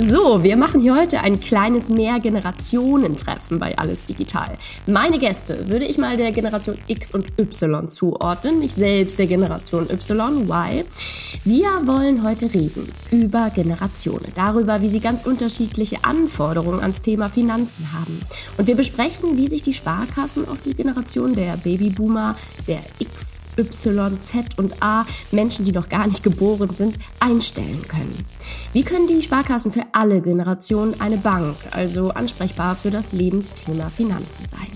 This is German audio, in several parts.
So, wir machen hier heute ein kleines Mehrgenerationentreffen bei Alles Digital. Meine Gäste würde ich mal der Generation X und Y zuordnen, ich selbst der Generation Y, Y. Wir wollen heute reden über Generationen, darüber, wie sie ganz unterschiedliche Anforderungen ans Thema Finanzen haben. Und wir besprechen, wie sich die Sparkassen auf die Generation der Babyboomer, der X, Y, Z und A, Menschen, die noch gar nicht geboren sind, einstellen können. Wie können die Sparkassen für alle Generationen eine Bank, also ansprechbar für das Lebensthema Finanzen sein?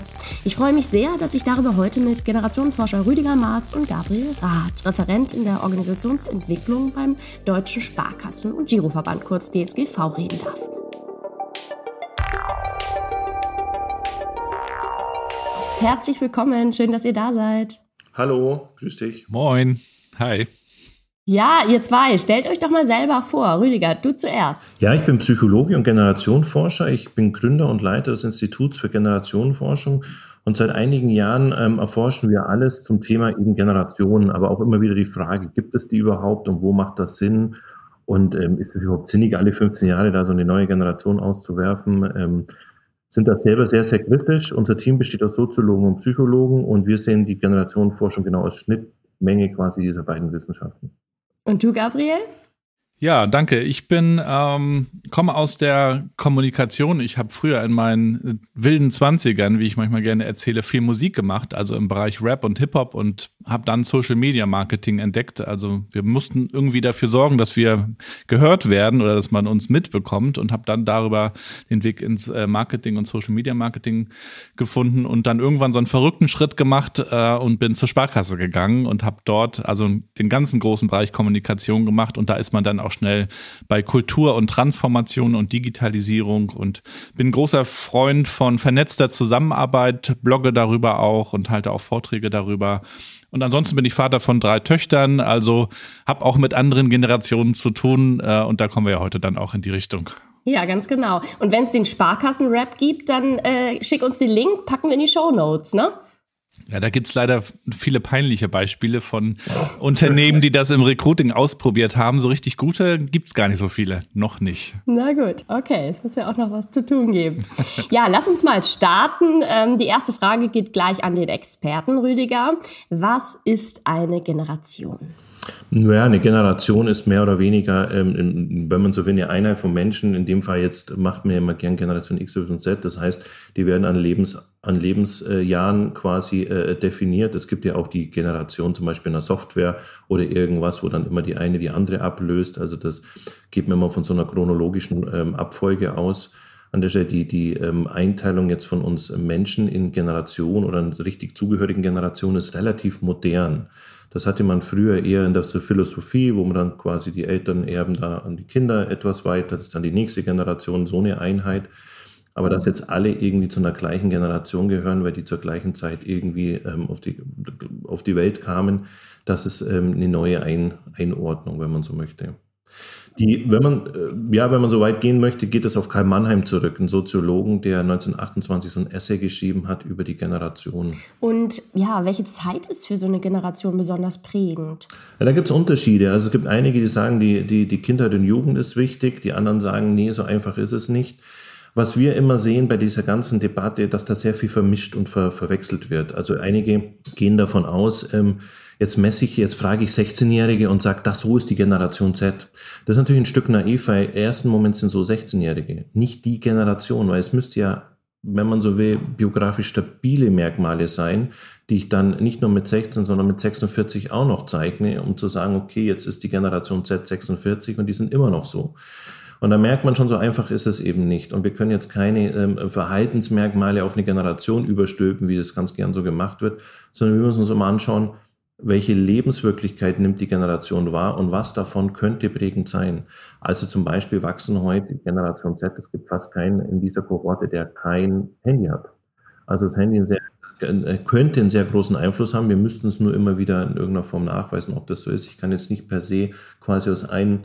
Ich freue mich sehr, dass ich darüber heute mit Generationenforscher Rüdiger Maas und Gabriel Rath, Referent in der Organisationsentwicklung beim Deutschen Sparkassen- und Giroverband, kurz DSGV, reden darf. Herzlich willkommen, schön, dass ihr da seid. Hallo, grüß dich. Moin. Hi. Ja, ihr zwei, stellt euch doch mal selber vor. Rüdiger, du zuerst. Ja, ich bin Psychologe und Generationenforscher. Ich bin Gründer und Leiter des Instituts für Generationenforschung. Und seit einigen Jahren ähm, erforschen wir alles zum Thema eben Generationen, aber auch immer wieder die Frage, gibt es die überhaupt und wo macht das Sinn? Und ähm, ist es überhaupt sinnig, alle 15 Jahre da so eine neue Generation auszuwerfen? Ähm, sind da selber sehr, sehr kritisch. Unser Team besteht aus Soziologen und Psychologen und wir sehen die Generationenforschung genau als Schnittmenge quasi dieser beiden Wissenschaften. Und du, Gabriel? Ja, danke. Ich bin ähm, komme aus der Kommunikation. Ich habe früher in meinen wilden Zwanzigern, wie ich manchmal gerne erzähle, viel Musik gemacht, also im Bereich Rap und Hip Hop und habe dann Social Media Marketing entdeckt. Also wir mussten irgendwie dafür sorgen, dass wir gehört werden oder dass man uns mitbekommt und habe dann darüber den Weg ins äh, Marketing und Social Media Marketing gefunden und dann irgendwann so einen verrückten Schritt gemacht äh, und bin zur Sparkasse gegangen und habe dort also den ganzen großen Bereich Kommunikation gemacht und da ist man dann auch schnell bei Kultur und Transformation und Digitalisierung und bin großer Freund von vernetzter Zusammenarbeit, blogge darüber auch und halte auch Vorträge darüber. Und ansonsten bin ich Vater von drei Töchtern, also habe auch mit anderen Generationen zu tun äh, und da kommen wir ja heute dann auch in die Richtung. Ja, ganz genau. Und wenn es den Sparkassen-Rap gibt, dann äh, schick uns den Link, packen wir in die Show Notes, ne? Ja, da gibt's leider viele peinliche Beispiele von Unternehmen, die das im Recruiting ausprobiert haben. So richtig gute gibt's gar nicht so viele. Noch nicht. Na gut, okay. Es muss ja auch noch was zu tun geben. Ja, lass uns mal starten. Ähm, die erste Frage geht gleich an den Experten, Rüdiger. Was ist eine Generation? Naja, eine Generation ist mehr oder weniger, ähm, wenn man so will, eine Einheit von Menschen. In dem Fall jetzt macht man ja immer gern Generation X, Y und Z. Das heißt, die werden an, Lebens, an Lebensjahren quasi äh, definiert. Es gibt ja auch die Generation zum Beispiel in der Software oder irgendwas, wo dann immer die eine die andere ablöst. Also das geht mir immer von so einer chronologischen ähm, Abfolge aus an der Stelle die, die ähm, Einteilung jetzt von uns Menschen in Generation oder in richtig zugehörigen Generationen ist relativ modern. Das hatte man früher eher in der Philosophie, wo man dann quasi die Eltern erben da an die Kinder etwas weiter, das ist dann die nächste Generation, so eine Einheit. Aber dass jetzt alle irgendwie zu einer gleichen Generation gehören, weil die zur gleichen Zeit irgendwie ähm, auf, die, auf die Welt kamen, das ist ähm, eine neue Ein Einordnung, wenn man so möchte. Die, wenn man, äh, ja, wenn man so weit gehen möchte, geht es auf Karl Mannheim zurück, ein Soziologen, der 1928 so ein Essay geschrieben hat über die Generation. Und ja, welche Zeit ist für so eine Generation besonders prägend? Ja, da gibt es Unterschiede. Also es gibt einige, die sagen, die, die, die Kindheit und Jugend ist wichtig, die anderen sagen, nee, so einfach ist es nicht. Was wir immer sehen bei dieser ganzen Debatte, dass da sehr viel vermischt und ver verwechselt wird. Also einige gehen davon aus, ähm, Jetzt messe ich, jetzt frage ich 16-Jährige und sage, das so ist die Generation Z. Das ist natürlich ein Stück naiv, weil im ersten Moment sind so 16-Jährige, nicht die Generation, weil es müsste ja, wenn man so will, biografisch stabile Merkmale sein, die ich dann nicht nur mit 16, sondern mit 46 auch noch zeichne, um zu sagen, okay, jetzt ist die Generation Z 46 und die sind immer noch so. Und da merkt man schon, so einfach ist es eben nicht. Und wir können jetzt keine ähm, Verhaltensmerkmale auf eine Generation überstülpen, wie das ganz gern so gemacht wird, sondern wir müssen uns immer anschauen, welche Lebenswirklichkeit nimmt die Generation wahr und was davon könnte prägend sein. Also zum Beispiel wachsen heute Generation Z, es gibt fast keinen in dieser Kohorte, der kein Handy hat. Also das Handy sehr, äh, könnte einen sehr großen Einfluss haben. Wir müssten es nur immer wieder in irgendeiner Form nachweisen, ob das so ist. Ich kann jetzt nicht per se quasi aus einem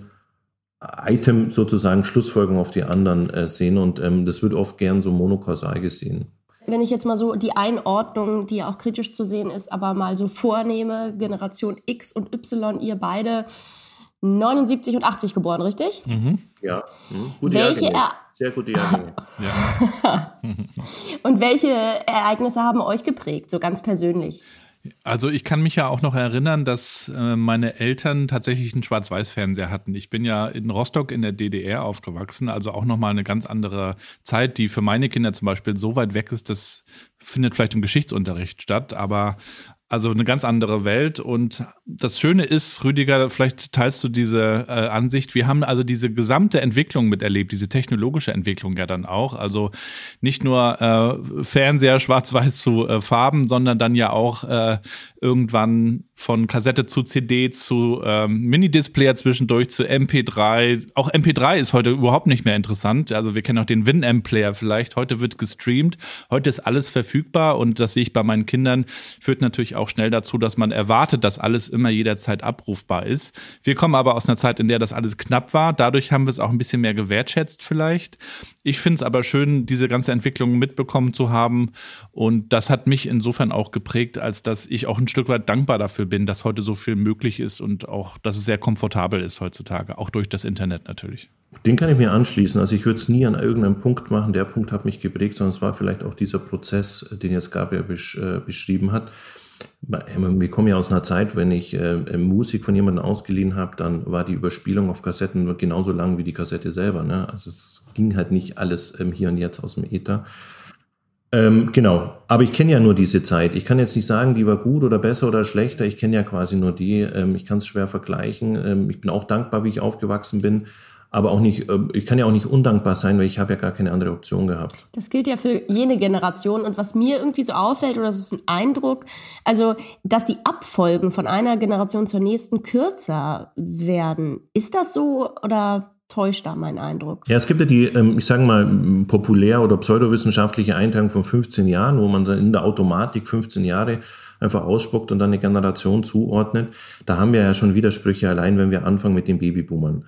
Item sozusagen Schlussfolgerung auf die anderen äh, sehen und ähm, das wird oft gern so monokausal gesehen wenn ich jetzt mal so die Einordnung, die ja auch kritisch zu sehen ist, aber mal so vornehme, Generation X und Y, ihr beide, 79 und 80 geboren, richtig? Mhm. Ja, mhm. gute welche er Sehr gute Jahrgänge. ja. und welche Ereignisse haben euch geprägt, so ganz persönlich? Also ich kann mich ja auch noch erinnern, dass äh, meine Eltern tatsächlich einen Schwarz-Weiß-Fernseher hatten. Ich bin ja in Rostock in der DDR aufgewachsen, also auch nochmal eine ganz andere Zeit, die für meine Kinder zum Beispiel so weit weg ist, das findet vielleicht im Geschichtsunterricht statt, aber also eine ganz andere Welt. Und das Schöne ist, Rüdiger, vielleicht teilst du diese äh, Ansicht. Wir haben also diese gesamte Entwicklung miterlebt, diese technologische Entwicklung ja dann auch. Also nicht nur äh, Fernseher schwarz-weiß zu äh, Farben, sondern dann ja auch äh, irgendwann von Kassette zu CD zu ähm, Mini-Displayer zwischendurch zu MP3. Auch MP3 ist heute überhaupt nicht mehr interessant. Also wir kennen auch den Winamp-Player vielleicht. Heute wird gestreamt. Heute ist alles verfügbar und das sehe ich bei meinen Kindern. Führt natürlich auch schnell dazu, dass man erwartet, dass alles immer jederzeit abrufbar ist. Wir kommen aber aus einer Zeit, in der das alles knapp war. Dadurch haben wir es auch ein bisschen mehr gewertschätzt vielleicht. Ich finde es aber schön, diese ganze Entwicklung mitbekommen zu haben. Und das hat mich insofern auch geprägt, als dass ich auch ein Stück weit dankbar dafür bin, dass heute so viel möglich ist und auch, dass es sehr komfortabel ist heutzutage, auch durch das Internet natürlich. Den kann ich mir anschließen. Also ich würde es nie an irgendeinem Punkt machen, der Punkt hat mich geprägt, sondern es war vielleicht auch dieser Prozess, den jetzt Gabriel besch äh, beschrieben hat. Wir kommen ja aus einer Zeit, wenn ich äh, Musik von jemandem ausgeliehen habe, dann war die Überspielung auf Kassetten genauso lang wie die Kassette selber. Ne? Also es ging halt nicht alles ähm, hier und jetzt aus dem Äther. Ähm, genau, aber ich kenne ja nur diese Zeit. Ich kann jetzt nicht sagen, die war gut oder besser oder schlechter. Ich kenne ja quasi nur die. Ähm, ich kann es schwer vergleichen. Ähm, ich bin auch dankbar, wie ich aufgewachsen bin. Aber auch nicht, äh, ich kann ja auch nicht undankbar sein, weil ich habe ja gar keine andere Option gehabt. Das gilt ja für jene Generation. Und was mir irgendwie so auffällt, oder das ist ein Eindruck, also, dass die Abfolgen von einer Generation zur nächsten kürzer werden. Ist das so oder täuscht da mein Eindruck. Ja, es gibt ja die, ähm, ich sage mal, populär- oder pseudowissenschaftliche Einteilung von 15 Jahren, wo man in der Automatik 15 Jahre einfach ausspuckt und dann eine Generation zuordnet. Da haben wir ja schon Widersprüche allein, wenn wir anfangen mit den Babyboomern.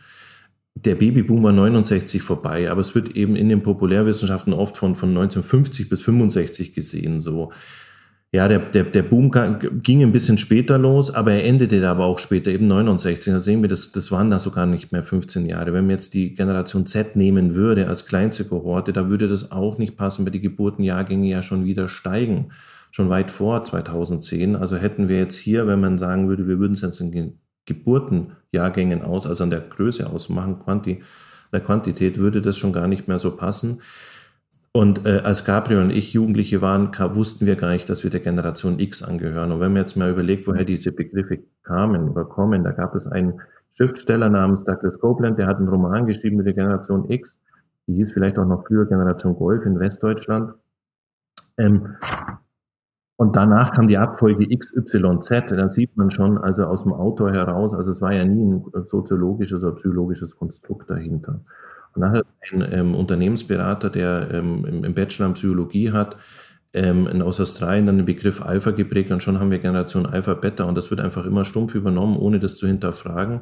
Der Babyboomer 69 vorbei, aber es wird eben in den Populärwissenschaften oft von, von 1950 bis 65 gesehen, so. Ja, der, der, der Boom ging ein bisschen später los, aber er endete aber auch später, eben 69. Da sehen wir, das, das waren da sogar nicht mehr 15 Jahre. Wenn man jetzt die Generation Z nehmen würde als kleinste Kohorte, da würde das auch nicht passen, weil die Geburtenjahrgänge ja schon wieder steigen. Schon weit vor 2010. Also hätten wir jetzt hier, wenn man sagen würde, wir würden es jetzt in Geburtenjahrgängen aus, also an der Größe ausmachen, Quanti, der Quantität, würde das schon gar nicht mehr so passen. Und äh, als Gabriel und ich Jugendliche waren, wussten wir gar nicht, dass wir der Generation X angehören. Und wenn man jetzt mal überlegt, woher diese Begriffe kamen oder kommen, da gab es einen Schriftsteller namens Douglas Copeland, der hat einen Roman geschrieben mit der Generation X. Die hieß vielleicht auch noch früher Generation Golf in Westdeutschland. Ähm, und danach kam die Abfolge XYZ. Da sieht man schon, also aus dem Autor heraus, also es war ja nie ein soziologisches oder psychologisches Konstrukt dahinter. Und dann hat ein ähm, Unternehmensberater, der ähm, im Bachelor in Psychologie hat, ähm, aus Australien dann den Begriff Alpha geprägt und schon haben wir Generation Alpha Beta und das wird einfach immer stumpf übernommen, ohne das zu hinterfragen.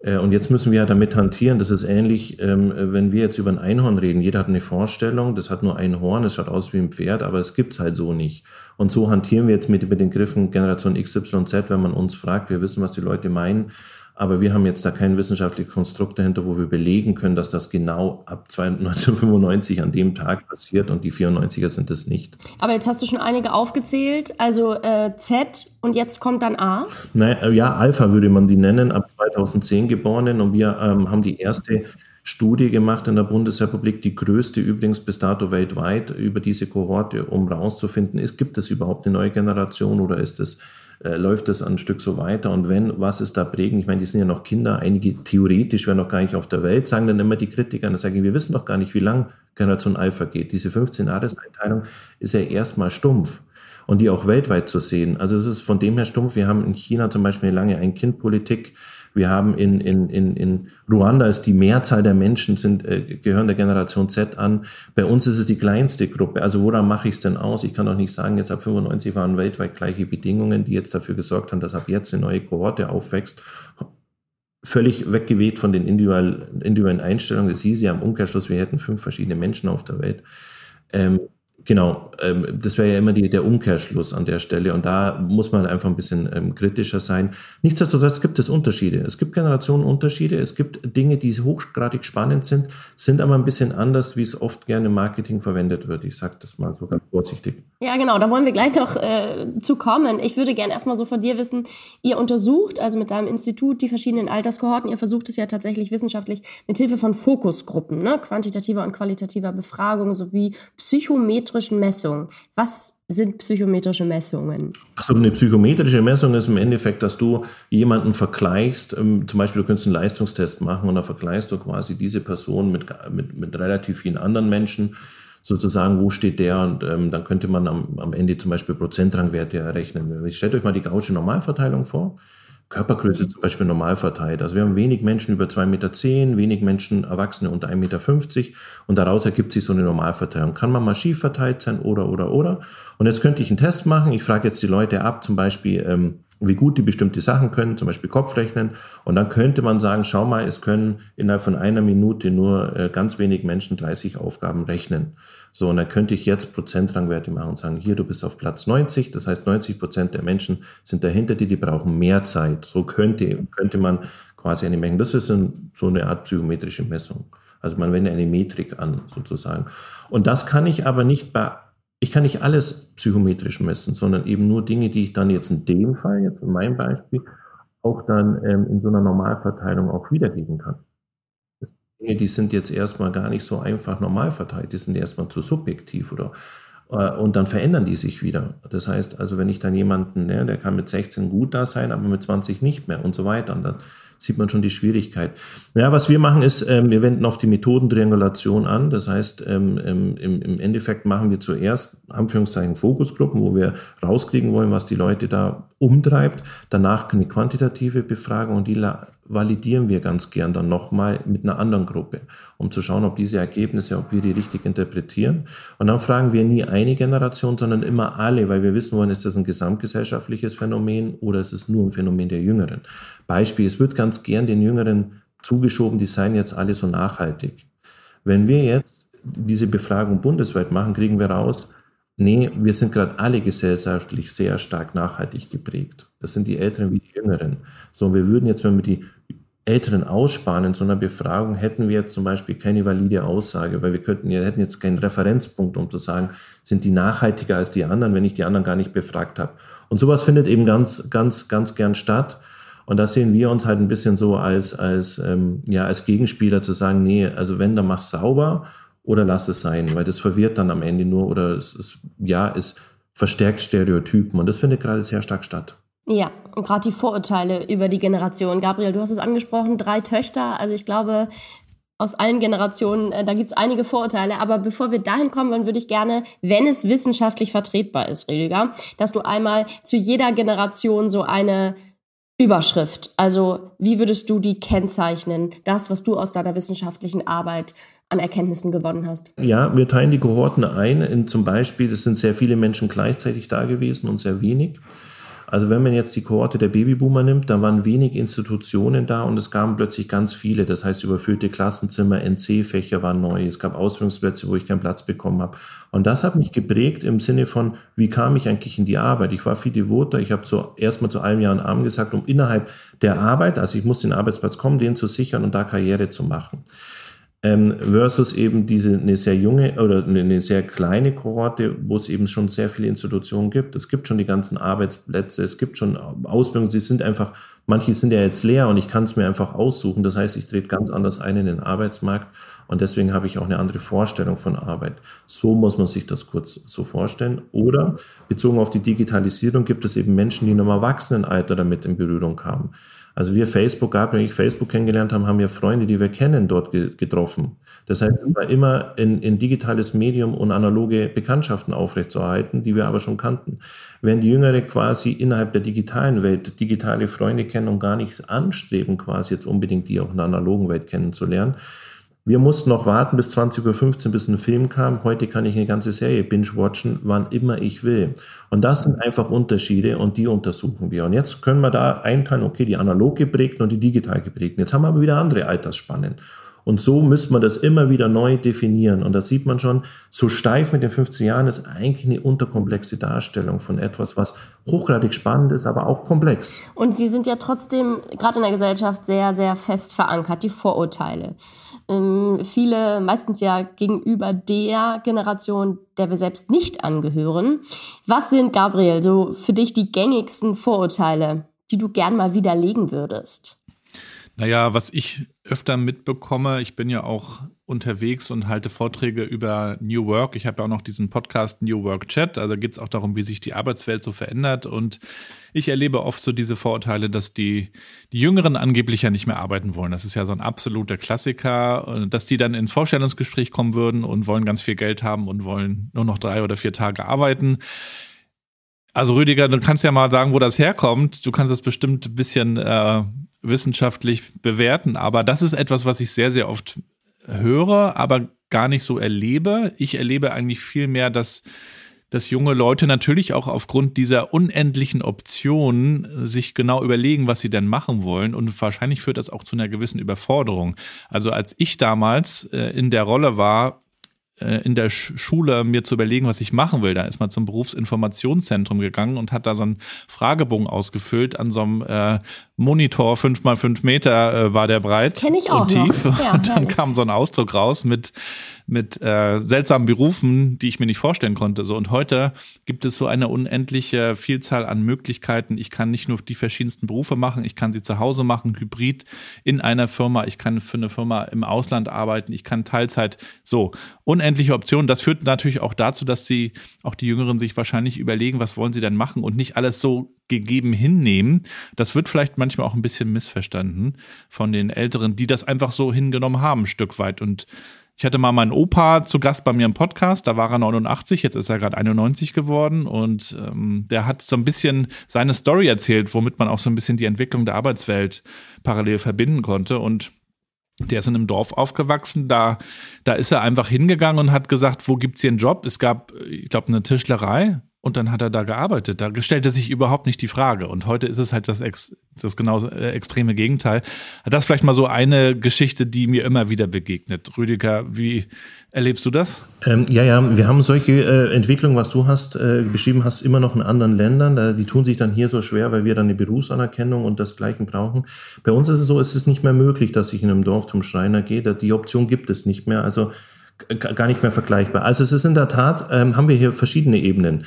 Äh, und jetzt müssen wir ja damit hantieren. Das ist ähnlich, ähm, wenn wir jetzt über ein Einhorn reden. Jeder hat eine Vorstellung, das hat nur ein Horn, es schaut aus wie ein Pferd, aber es gibt's halt so nicht. Und so hantieren wir jetzt mit, den Griffen Generation XYZ, wenn man uns fragt. Wir wissen, was die Leute meinen. Aber wir haben jetzt da kein wissenschaftliches Konstrukt dahinter, wo wir belegen können, dass das genau ab 1995 an dem Tag passiert und die 94er sind es nicht. Aber jetzt hast du schon einige aufgezählt, also äh, Z und jetzt kommt dann A? Nein, äh, ja, Alpha würde man die nennen, ab 2010 geborenen und wir ähm, haben die erste Studie gemacht in der Bundesrepublik, die größte übrigens bis dato weltweit über diese Kohorte, um rauszufinden, ist, gibt es überhaupt eine neue Generation oder ist es äh, läuft das ein Stück so weiter? Und wenn, was ist da prägend? Ich meine, die sind ja noch Kinder, einige theoretisch wären noch gar nicht auf der Welt, sagen dann immer die Kritiker, dann sagen, wir wissen doch gar nicht, wie lang Generation Alpha geht. Diese 15-Jahres-Einteilung ist ja erstmal stumpf und die auch weltweit zu sehen. Also es ist von dem her stumpf. Wir haben in China zum Beispiel eine lange Ein-Kind-Politik. Wir haben in, in, in, in Ruanda ist die Mehrzahl der Menschen sind, äh, gehören der Generation Z an. Bei uns ist es die kleinste Gruppe. Also woran mache ich es denn aus? Ich kann doch nicht sagen, jetzt ab 95 waren weltweit gleiche Bedingungen, die jetzt dafür gesorgt haben, dass ab jetzt eine neue Kohorte aufwächst. Völlig weggeweht von den individuellen Einstellungen. Das hieß ja im Umkehrschluss, wir hätten fünf verschiedene Menschen auf der Welt. Ähm, Genau, das wäre ja immer die, der Umkehrschluss an der Stelle und da muss man einfach ein bisschen ähm, kritischer sein. Nichtsdestotrotz gibt es Unterschiede. Es gibt Generationenunterschiede, es gibt Dinge, die hochgradig spannend sind, sind aber ein bisschen anders, wie es oft gerne im Marketing verwendet wird. Ich sage das mal so ganz vorsichtig. Ja, genau, da wollen wir gleich noch äh, zu kommen. Ich würde gerne erstmal so von dir wissen, ihr untersucht also mit deinem Institut die verschiedenen Alterskohorten, ihr versucht es ja tatsächlich wissenschaftlich mit Hilfe von Fokusgruppen, ne? quantitativer und qualitativer Befragung sowie psychometrischen Messungen. Was sind psychometrische Messungen? Achso, eine psychometrische Messung ist im Endeffekt, dass du jemanden vergleichst, ähm, zum Beispiel du könntest einen Leistungstest machen und da vergleichst du quasi diese Person mit, mit, mit relativ vielen anderen Menschen, sozusagen, wo steht der und ähm, dann könnte man am, am Ende zum Beispiel Prozentrangwerte errechnen. Stellt euch mal die Gaußsche Normalverteilung vor. Körpergröße zum Beispiel normal verteilt. Also wir haben wenig Menschen über 2,10 Meter, wenig Menschen, Erwachsene unter 1,50 Meter und daraus ergibt sich so eine Normalverteilung. Kann man mal schief verteilt sein oder, oder, oder. Und jetzt könnte ich einen Test machen. Ich frage jetzt die Leute ab, zum Beispiel, ähm, wie gut die bestimmte Sachen können, zum Beispiel Kopfrechnen. Und dann könnte man sagen, schau mal, es können innerhalb von einer Minute nur äh, ganz wenig Menschen 30 Aufgaben rechnen. So, und dann könnte ich jetzt Prozentrangwerte machen und sagen, hier, du bist auf Platz 90, das heißt 90 Prozent der Menschen sind dahinter dir, die brauchen mehr Zeit. So könnte, könnte man quasi eine Menge, das ist ein, so eine Art psychometrische Messung. Also man wendet eine Metrik an, sozusagen. Und das kann ich aber nicht bei ich kann nicht alles psychometrisch messen, sondern eben nur Dinge, die ich dann jetzt in dem Fall, jetzt in meinem Beispiel, auch dann ähm, in so einer Normalverteilung auch wiedergeben kann. Dinge, die sind jetzt erstmal gar nicht so einfach normal verteilt, die sind erstmal zu subjektiv oder äh, und dann verändern die sich wieder. Das heißt also, wenn ich dann jemanden, ne, der kann mit 16 gut da sein, aber mit 20 nicht mehr und so weiter, und dann sieht man schon die Schwierigkeit. Ja, was wir machen ist, ähm, wir wenden auf die Methodentriangulation an. Das heißt, ähm, im, im Endeffekt machen wir zuerst Anführungszeichen Fokusgruppen, wo wir rauskriegen wollen, was die Leute da umtreibt. Danach eine quantitative Befragung und die validieren wir ganz gern dann nochmal mit einer anderen Gruppe, um zu schauen, ob diese Ergebnisse, ob wir die richtig interpretieren. Und dann fragen wir nie eine Generation, sondern immer alle, weil wir wissen wollen, ist das ein gesamtgesellschaftliches Phänomen oder ist es nur ein Phänomen der Jüngeren. Beispiel, es wird ganz gern den Jüngeren zugeschoben, die seien jetzt alle so nachhaltig. Wenn wir jetzt diese Befragung bundesweit machen, kriegen wir raus, nee, wir sind gerade alle gesellschaftlich sehr stark nachhaltig geprägt. Das sind die Älteren wie die Jüngeren. So, wir würden jetzt, wenn wir die Älteren aussparen in so einer Befragung, hätten wir jetzt zum Beispiel keine valide Aussage, weil wir könnten, wir hätten jetzt keinen Referenzpunkt, um zu sagen, sind die nachhaltiger als die anderen, wenn ich die anderen gar nicht befragt habe. Und sowas findet eben ganz, ganz, ganz gern statt. Und da sehen wir uns halt ein bisschen so als, als, ähm, ja, als Gegenspieler zu sagen, nee, also wenn, dann mach sauber oder lass es sein, weil das verwirrt dann am Ende nur oder es, es ja, es verstärkt Stereotypen und das findet gerade sehr stark statt. Ja, und gerade die Vorurteile über die Generation. Gabriel, du hast es angesprochen, drei Töchter. Also ich glaube, aus allen Generationen, äh, da gibt es einige Vorurteile. Aber bevor wir dahin kommen wollen, würde ich gerne, wenn es wissenschaftlich vertretbar ist, Rediger, dass du einmal zu jeder Generation so eine Überschrift, also wie würdest du die kennzeichnen, das, was du aus deiner wissenschaftlichen Arbeit an Erkenntnissen gewonnen hast? Ja, wir teilen die Kohorten ein in zum Beispiel, es sind sehr viele Menschen gleichzeitig da gewesen und sehr wenig. Also wenn man jetzt die Kohorte der Babyboomer nimmt, dann waren wenig Institutionen da und es kamen plötzlich ganz viele. Das heißt, überfüllte Klassenzimmer, NC-Fächer waren neu, es gab Ausbildungsplätze, wo ich keinen Platz bekommen habe. Und das hat mich geprägt im Sinne von, wie kam ich eigentlich in die Arbeit? Ich war viel devoter, ich habe so erstmal zu allem Jahr einen Arm gesagt, um innerhalb der Arbeit, also ich muss den Arbeitsplatz kommen, den zu sichern und da Karriere zu machen ähm, versus eben diese eine sehr junge oder eine sehr kleine Kohorte, wo es eben schon sehr viele Institutionen gibt. Es gibt schon die ganzen Arbeitsplätze, es gibt schon Ausbildungen, sie sind einfach, manche sind ja jetzt leer und ich kann es mir einfach aussuchen. Das heißt, ich trete ganz anders ein in den Arbeitsmarkt und deswegen habe ich auch eine andere Vorstellung von Arbeit. So muss man sich das kurz so vorstellen. Oder bezogen auf die Digitalisierung gibt es eben Menschen, die in einem Erwachsenenalter damit in Berührung kamen. Also wir Facebook, gab, wenn ich Facebook kennengelernt haben, haben wir Freunde, die wir kennen, dort ge getroffen. Das heißt, es war immer ein, ein digitales Medium und analoge Bekanntschaften aufrechtzuerhalten, die wir aber schon kannten. Wenn die Jüngere quasi innerhalb der digitalen Welt digitale Freunde kennen und gar nicht anstreben, quasi jetzt unbedingt die auch in der analogen Welt kennenzulernen, wir mussten noch warten bis 20.15 Uhr, bis ein Film kam. Heute kann ich eine ganze Serie binge-watchen, wann immer ich will. Und das sind einfach Unterschiede und die untersuchen wir. Und jetzt können wir da einteilen, okay, die analog geprägten und die digital geprägten. Jetzt haben wir aber wieder andere Altersspannen. Und so müsste man das immer wieder neu definieren. Und da sieht man schon, so steif mit den 15 Jahren ist eigentlich eine unterkomplexe Darstellung von etwas, was hochgradig spannend ist, aber auch komplex. Und sie sind ja trotzdem gerade in der Gesellschaft sehr, sehr fest verankert, die Vorurteile. Ähm, viele, meistens ja gegenüber der Generation, der wir selbst nicht angehören. Was sind, Gabriel, so für dich die gängigsten Vorurteile, die du gern mal widerlegen würdest? Naja, was ich öfter mitbekomme, ich bin ja auch unterwegs und halte Vorträge über New Work. Ich habe ja auch noch diesen Podcast New Work Chat. Also geht es auch darum, wie sich die Arbeitswelt so verändert. Und ich erlebe oft so diese Vorurteile, dass die, die Jüngeren angeblich ja nicht mehr arbeiten wollen. Das ist ja so ein absoluter Klassiker, dass die dann ins Vorstellungsgespräch kommen würden und wollen ganz viel Geld haben und wollen nur noch drei oder vier Tage arbeiten. Also Rüdiger, du kannst ja mal sagen, wo das herkommt. Du kannst das bestimmt ein bisschen äh, wissenschaftlich bewerten, aber das ist etwas, was ich sehr, sehr oft höre, aber gar nicht so erlebe. Ich erlebe eigentlich viel mehr, dass dass junge Leute natürlich auch aufgrund dieser unendlichen Optionen sich genau überlegen, was sie denn machen wollen. Und wahrscheinlich führt das auch zu einer gewissen Überforderung. Also als ich damals äh, in der Rolle war, äh, in der Schule mir zu überlegen, was ich machen will. Da ist man zum Berufsinformationszentrum gegangen und hat da so einen Fragebogen ausgefüllt. An so einem äh, Monitor, fünf mal fünf Meter äh, war der breit das ich auch und tief. Ja, und dann kam so ein Ausdruck raus mit mit äh, seltsamen Berufen, die ich mir nicht vorstellen konnte. So und heute gibt es so eine unendliche Vielzahl an Möglichkeiten. Ich kann nicht nur die verschiedensten Berufe machen, ich kann sie zu Hause machen, hybrid in einer Firma, ich kann für eine Firma im Ausland arbeiten, ich kann Teilzeit. So unendliche Optionen. Das führt natürlich auch dazu, dass sie auch die Jüngeren sich wahrscheinlich überlegen, was wollen sie denn machen und nicht alles so gegeben hinnehmen. Das wird vielleicht manchmal auch ein bisschen missverstanden von den Älteren, die das einfach so hingenommen haben, ein Stück weit. Und ich hatte mal meinen Opa zu Gast bei mir im Podcast, da war er 89, jetzt ist er gerade 91 geworden und ähm, der hat so ein bisschen seine Story erzählt, womit man auch so ein bisschen die Entwicklung der Arbeitswelt parallel verbinden konnte und der ist in einem Dorf aufgewachsen, da, da ist er einfach hingegangen und hat gesagt, wo gibt's hier einen Job? Es gab, ich glaube, eine Tischlerei und dann hat er da gearbeitet. Da stellte sich überhaupt nicht die Frage. Und heute ist es halt das, Ex das genau äh, extreme Gegenteil. Das vielleicht mal so eine Geschichte, die mir immer wieder begegnet. Rüdiger, wie erlebst du das? Ähm, ja, ja, wir haben solche äh, Entwicklungen, was du hast äh, beschrieben hast, immer noch in anderen Ländern. Da, die tun sich dann hier so schwer, weil wir dann eine Berufsanerkennung und das Gleiche brauchen. Bei uns ist es so, es ist nicht mehr möglich, dass ich in einem Dorf zum Schreiner gehe. Die Option gibt es nicht mehr. Also gar nicht mehr vergleichbar. Also es ist in der Tat, ähm, haben wir hier verschiedene Ebenen.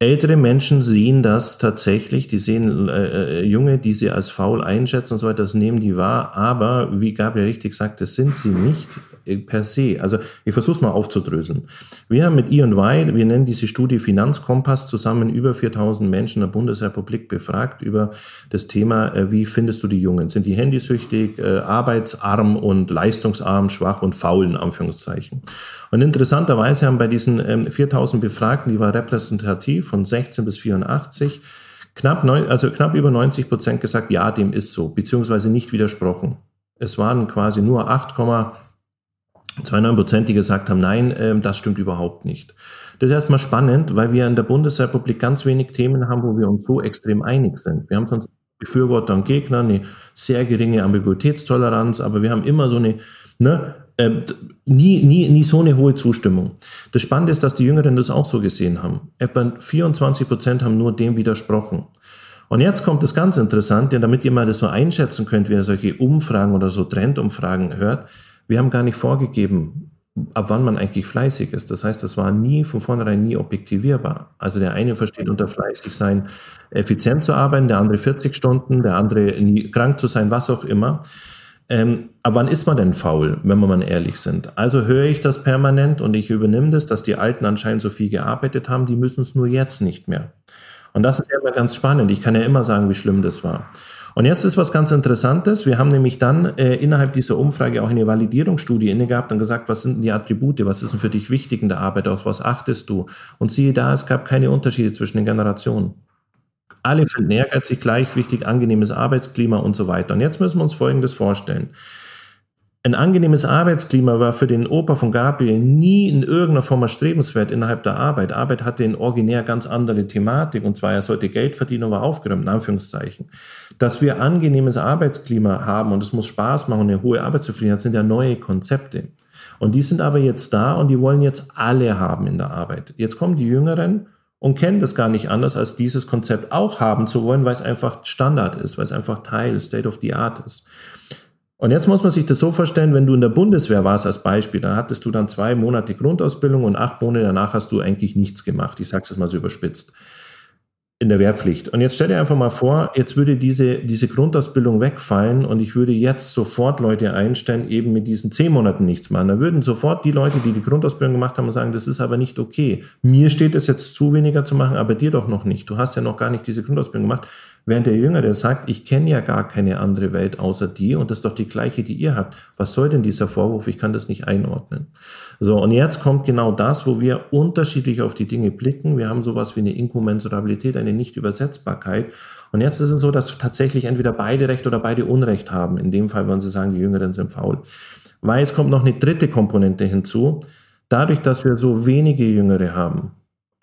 Ältere Menschen sehen das tatsächlich, die sehen äh, äh, Junge, die sie als faul einschätzen und so weiter, das nehmen die wahr, aber wie Gabriel richtig sagt, das sind sie nicht. Äh, per se. Also ich versuche es mal aufzudröseln. Wir haben mit E&Y, wir nennen diese Studie Finanzkompass, zusammen über 4000 Menschen der Bundesrepublik befragt über das Thema, äh, wie findest du die Jungen? Sind die handysüchtig, äh, arbeitsarm und leistungsarm, schwach und faul in Anführungszeichen? Und interessanterweise haben bei diesen 4000 ähm, Befragten, die war repräsentativ von 16 bis 84, knapp, neun, also knapp über 90 Prozent gesagt, ja, dem ist so, beziehungsweise nicht widersprochen. Es waren quasi nur 8, 92 Prozent, die gesagt haben, nein, ähm, das stimmt überhaupt nicht. Das ist erstmal spannend, weil wir in der Bundesrepublik ganz wenig Themen haben, wo wir uns so extrem einig sind. Wir haben sonst Befürworter und Gegner, eine sehr geringe Ambiguitätstoleranz, aber wir haben immer so eine, ne, äh, nie, nie, nie so eine hohe Zustimmung. Das Spannende ist, dass die Jüngeren das auch so gesehen haben. Etwa 24 Prozent haben nur dem widersprochen. Und jetzt kommt das ganz Interessante, damit ihr mal das so einschätzen könnt, wenn ihr solche Umfragen oder so Trendumfragen hört. Wir haben gar nicht vorgegeben, ab wann man eigentlich fleißig ist. Das heißt, das war nie von vornherein nie objektivierbar. Also der eine versteht unter fleißig sein, effizient zu arbeiten, der andere 40 Stunden, der andere nie krank zu sein, was auch immer. Ähm, aber wann ist man denn faul, wenn wir mal ehrlich sind? Also höre ich das permanent und ich übernehme das, dass die Alten anscheinend so viel gearbeitet haben, die müssen es nur jetzt nicht mehr. Und das ist ja immer ganz spannend. Ich kann ja immer sagen, wie schlimm das war. Und jetzt ist was ganz Interessantes. Wir haben nämlich dann äh, innerhalb dieser Umfrage auch eine Validierungsstudie inne gehabt und gesagt, was sind denn die Attribute, was ist denn für dich wichtig in der Arbeit, auf was achtest du? Und siehe da, es gab keine Unterschiede zwischen den Generationen. Alle finden ehrgeizig, gleich wichtig, angenehmes Arbeitsklima und so weiter. Und jetzt müssen wir uns Folgendes vorstellen. Ein angenehmes Arbeitsklima war für den Opa von Gabriel nie in irgendeiner Form erstrebenswert innerhalb der Arbeit. Arbeit hatte in originär ganz andere Thematik und zwar er sollte Geld verdienen und war aufgeräumt, in Anführungszeichen. Dass wir angenehmes Arbeitsklima haben und es muss Spaß machen und eine hohe Arbeitszufriedenheit sind ja neue Konzepte. Und die sind aber jetzt da und die wollen jetzt alle haben in der Arbeit. Jetzt kommen die Jüngeren und kennen das gar nicht anders, als dieses Konzept auch haben zu wollen, weil es einfach Standard ist, weil es einfach Teil, State of the Art ist. Und jetzt muss man sich das so vorstellen, wenn du in der Bundeswehr warst als Beispiel, dann hattest du dann zwei Monate Grundausbildung und acht Monate danach hast du eigentlich nichts gemacht. Ich sage es mal so überspitzt in der Wehrpflicht. Und jetzt stell dir einfach mal vor, jetzt würde diese, diese Grundausbildung wegfallen und ich würde jetzt sofort Leute einstellen, eben mit diesen zehn Monaten nichts machen. Da würden sofort die Leute, die die Grundausbildung gemacht haben, sagen, das ist aber nicht okay. Mir steht es jetzt zu, weniger zu machen, aber dir doch noch nicht. Du hast ja noch gar nicht diese Grundausbildung gemacht. Während der Jüngere sagt, ich kenne ja gar keine andere Welt außer die und das ist doch die gleiche, die ihr habt. Was soll denn dieser Vorwurf? Ich kann das nicht einordnen. So, und jetzt kommt genau das, wo wir unterschiedlich auf die Dinge blicken. Wir haben sowas wie eine Inkommensurabilität, eine Nichtübersetzbarkeit. Und jetzt ist es so, dass tatsächlich entweder beide Recht oder beide Unrecht haben. In dem Fall, wenn sie sagen, die Jüngeren sind faul. Weil es kommt noch eine dritte Komponente hinzu. Dadurch, dass wir so wenige Jüngere haben,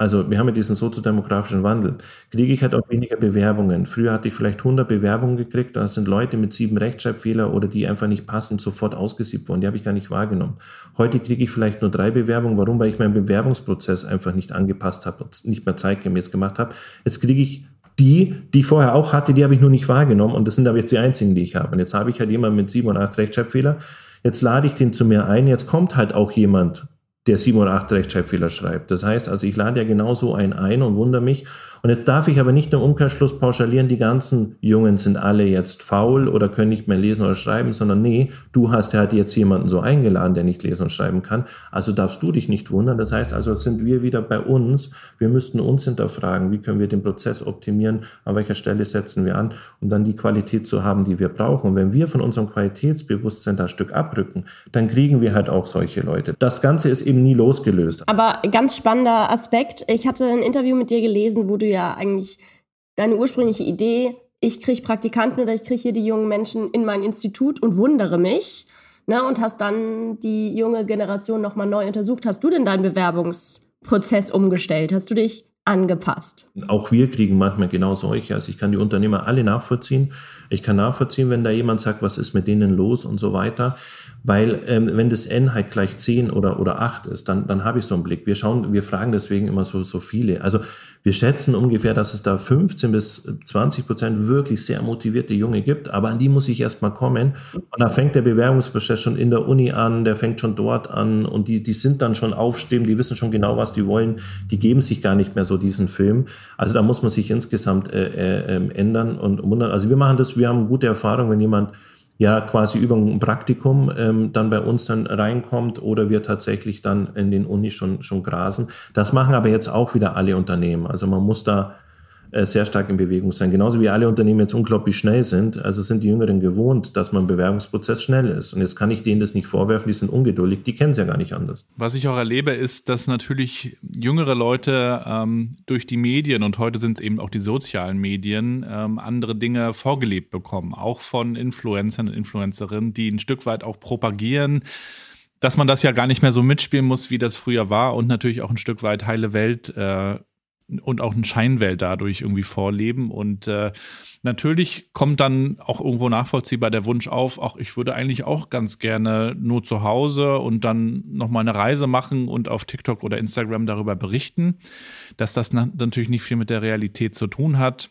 also wir haben ja diesen soziodemografischen Wandel, kriege ich halt auch weniger Bewerbungen. Früher hatte ich vielleicht 100 Bewerbungen gekriegt, da sind Leute mit sieben Rechtschreibfehler oder die einfach nicht passen, sofort ausgesiebt worden. Die habe ich gar nicht wahrgenommen. Heute kriege ich vielleicht nur drei Bewerbungen. Warum? Weil ich meinen Bewerbungsprozess einfach nicht angepasst habe und nicht mehr zeitgemäß gemacht habe. Jetzt kriege ich die, die ich vorher auch hatte, die habe ich nur nicht wahrgenommen und das sind aber jetzt die einzigen, die ich habe. Und jetzt habe ich halt jemanden mit sieben oder acht Rechtschreibfehler. Jetzt lade ich den zu mir ein. Jetzt kommt halt auch jemand, der 7 oder 8 Rechtschreibfehler schreibt. Das heißt also, ich lade ja genauso einen ein und wundere mich, und jetzt darf ich aber nicht im Umkehrschluss pauschalieren, die ganzen Jungen sind alle jetzt faul oder können nicht mehr lesen oder schreiben, sondern nee, du hast ja halt jetzt jemanden so eingeladen, der nicht lesen und schreiben kann. Also darfst du dich nicht wundern. Das heißt also, sind wir wieder bei uns. Wir müssten uns hinterfragen, wie können wir den Prozess optimieren, an welcher Stelle setzen wir an, um dann die Qualität zu haben, die wir brauchen. Und wenn wir von unserem Qualitätsbewusstsein das Stück abrücken, dann kriegen wir halt auch solche Leute. Das Ganze ist eben nie losgelöst. Aber ganz spannender Aspekt. Ich hatte ein Interview mit dir gelesen, wo du ja eigentlich deine ursprüngliche Idee, ich kriege Praktikanten oder ich kriege hier die jungen Menschen in mein Institut und wundere mich. Ne, und hast dann die junge Generation nochmal neu untersucht. Hast du denn deinen Bewerbungsprozess umgestellt? Hast du dich angepasst? Auch wir kriegen manchmal genau solche. Also ich kann die Unternehmer alle nachvollziehen. Ich kann nachvollziehen, wenn da jemand sagt, was ist mit denen los und so weiter. Weil ähm, wenn das N halt gleich 10 oder, oder 8 ist, dann, dann habe ich so einen Blick. Wir schauen, wir fragen deswegen immer so, so viele. Also wir schätzen ungefähr, dass es da 15 bis 20 Prozent wirklich sehr motivierte Junge gibt, aber an die muss ich erstmal kommen. Und da fängt der Bewerbungsprozess schon in der Uni an, der fängt schon dort an und die, die sind dann schon aufstehen, die wissen schon genau, was die wollen, die geben sich gar nicht mehr so diesen Film. Also da muss man sich insgesamt äh, äh, ähm, ändern und wundern. Also wir machen das, wir haben gute Erfahrungen, wenn jemand ja quasi über ein Praktikum ähm, dann bei uns dann reinkommt oder wir tatsächlich dann in den Unis schon, schon grasen. Das machen aber jetzt auch wieder alle Unternehmen. Also man muss da sehr stark in Bewegung sein. Genauso wie alle Unternehmen jetzt unglaublich schnell sind. Also sind die Jüngeren gewohnt, dass man Bewerbungsprozess schnell ist. Und jetzt kann ich denen das nicht vorwerfen, die sind ungeduldig, die kennen es ja gar nicht anders. Was ich auch erlebe, ist, dass natürlich jüngere Leute ähm, durch die Medien und heute sind es eben auch die sozialen Medien ähm, andere Dinge vorgelebt bekommen, auch von Influencern und Influencerinnen, die ein Stück weit auch propagieren dass man das ja gar nicht mehr so mitspielen muss, wie das früher war und natürlich auch ein Stück weit heile Welt äh, und auch eine Scheinwelt dadurch irgendwie vorleben. Und äh, natürlich kommt dann auch irgendwo nachvollziehbar der Wunsch auf, auch ich würde eigentlich auch ganz gerne nur zu Hause und dann nochmal eine Reise machen und auf TikTok oder Instagram darüber berichten. Dass das natürlich nicht viel mit der Realität zu tun hat,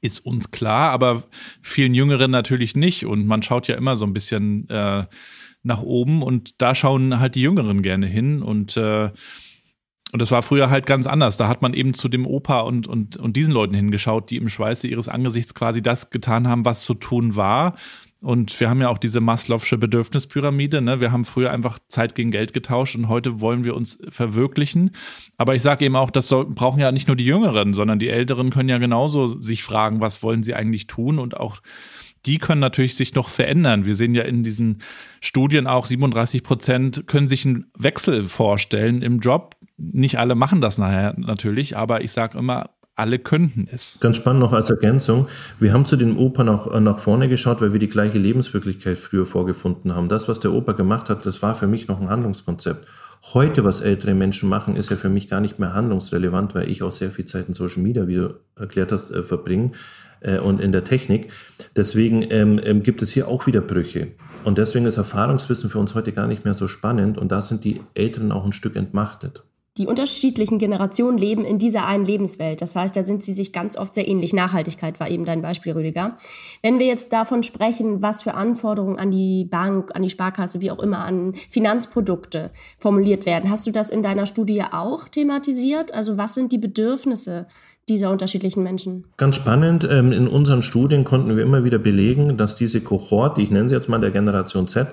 ist uns klar, aber vielen Jüngeren natürlich nicht. Und man schaut ja immer so ein bisschen äh, nach oben und da schauen halt die Jüngeren gerne hin und äh, und das war früher halt ganz anders. Da hat man eben zu dem Opa und, und, und diesen Leuten hingeschaut, die im Schweiße ihres Angesichts quasi das getan haben, was zu tun war. Und wir haben ja auch diese Maslow'sche Bedürfnispyramide. Ne? Wir haben früher einfach Zeit gegen Geld getauscht und heute wollen wir uns verwirklichen. Aber ich sage eben auch, das soll, brauchen ja nicht nur die Jüngeren, sondern die Älteren können ja genauso sich fragen, was wollen sie eigentlich tun und auch die können natürlich sich noch verändern. Wir sehen ja in diesen Studien auch 37 Prozent können sich einen Wechsel vorstellen im Job. Nicht alle machen das nachher natürlich, aber ich sage immer, alle könnten es. Ganz spannend noch als Ergänzung. Wir haben zu den Opern auch äh, nach vorne geschaut, weil wir die gleiche Lebenswirklichkeit früher vorgefunden haben. Das, was der Opa gemacht hat, das war für mich noch ein Handlungskonzept. Heute, was ältere Menschen machen, ist ja für mich gar nicht mehr handlungsrelevant, weil ich auch sehr viel Zeit in Social Media, wie du erklärt hast, äh, verbringe äh, und in der Technik. Deswegen ähm, ähm, gibt es hier auch wieder Brüche. Und deswegen ist Erfahrungswissen für uns heute gar nicht mehr so spannend und da sind die Älteren auch ein Stück entmachtet. Die unterschiedlichen Generationen leben in dieser einen Lebenswelt. Das heißt, da sind sie sich ganz oft sehr ähnlich. Nachhaltigkeit war eben dein Beispiel, Rüdiger. Wenn wir jetzt davon sprechen, was für Anforderungen an die Bank, an die Sparkasse, wie auch immer, an Finanzprodukte formuliert werden, hast du das in deiner Studie auch thematisiert? Also was sind die Bedürfnisse dieser unterschiedlichen Menschen? Ganz spannend. Ähm, in unseren Studien konnten wir immer wieder belegen, dass diese Kohorte, ich nenne sie jetzt mal der Generation Z,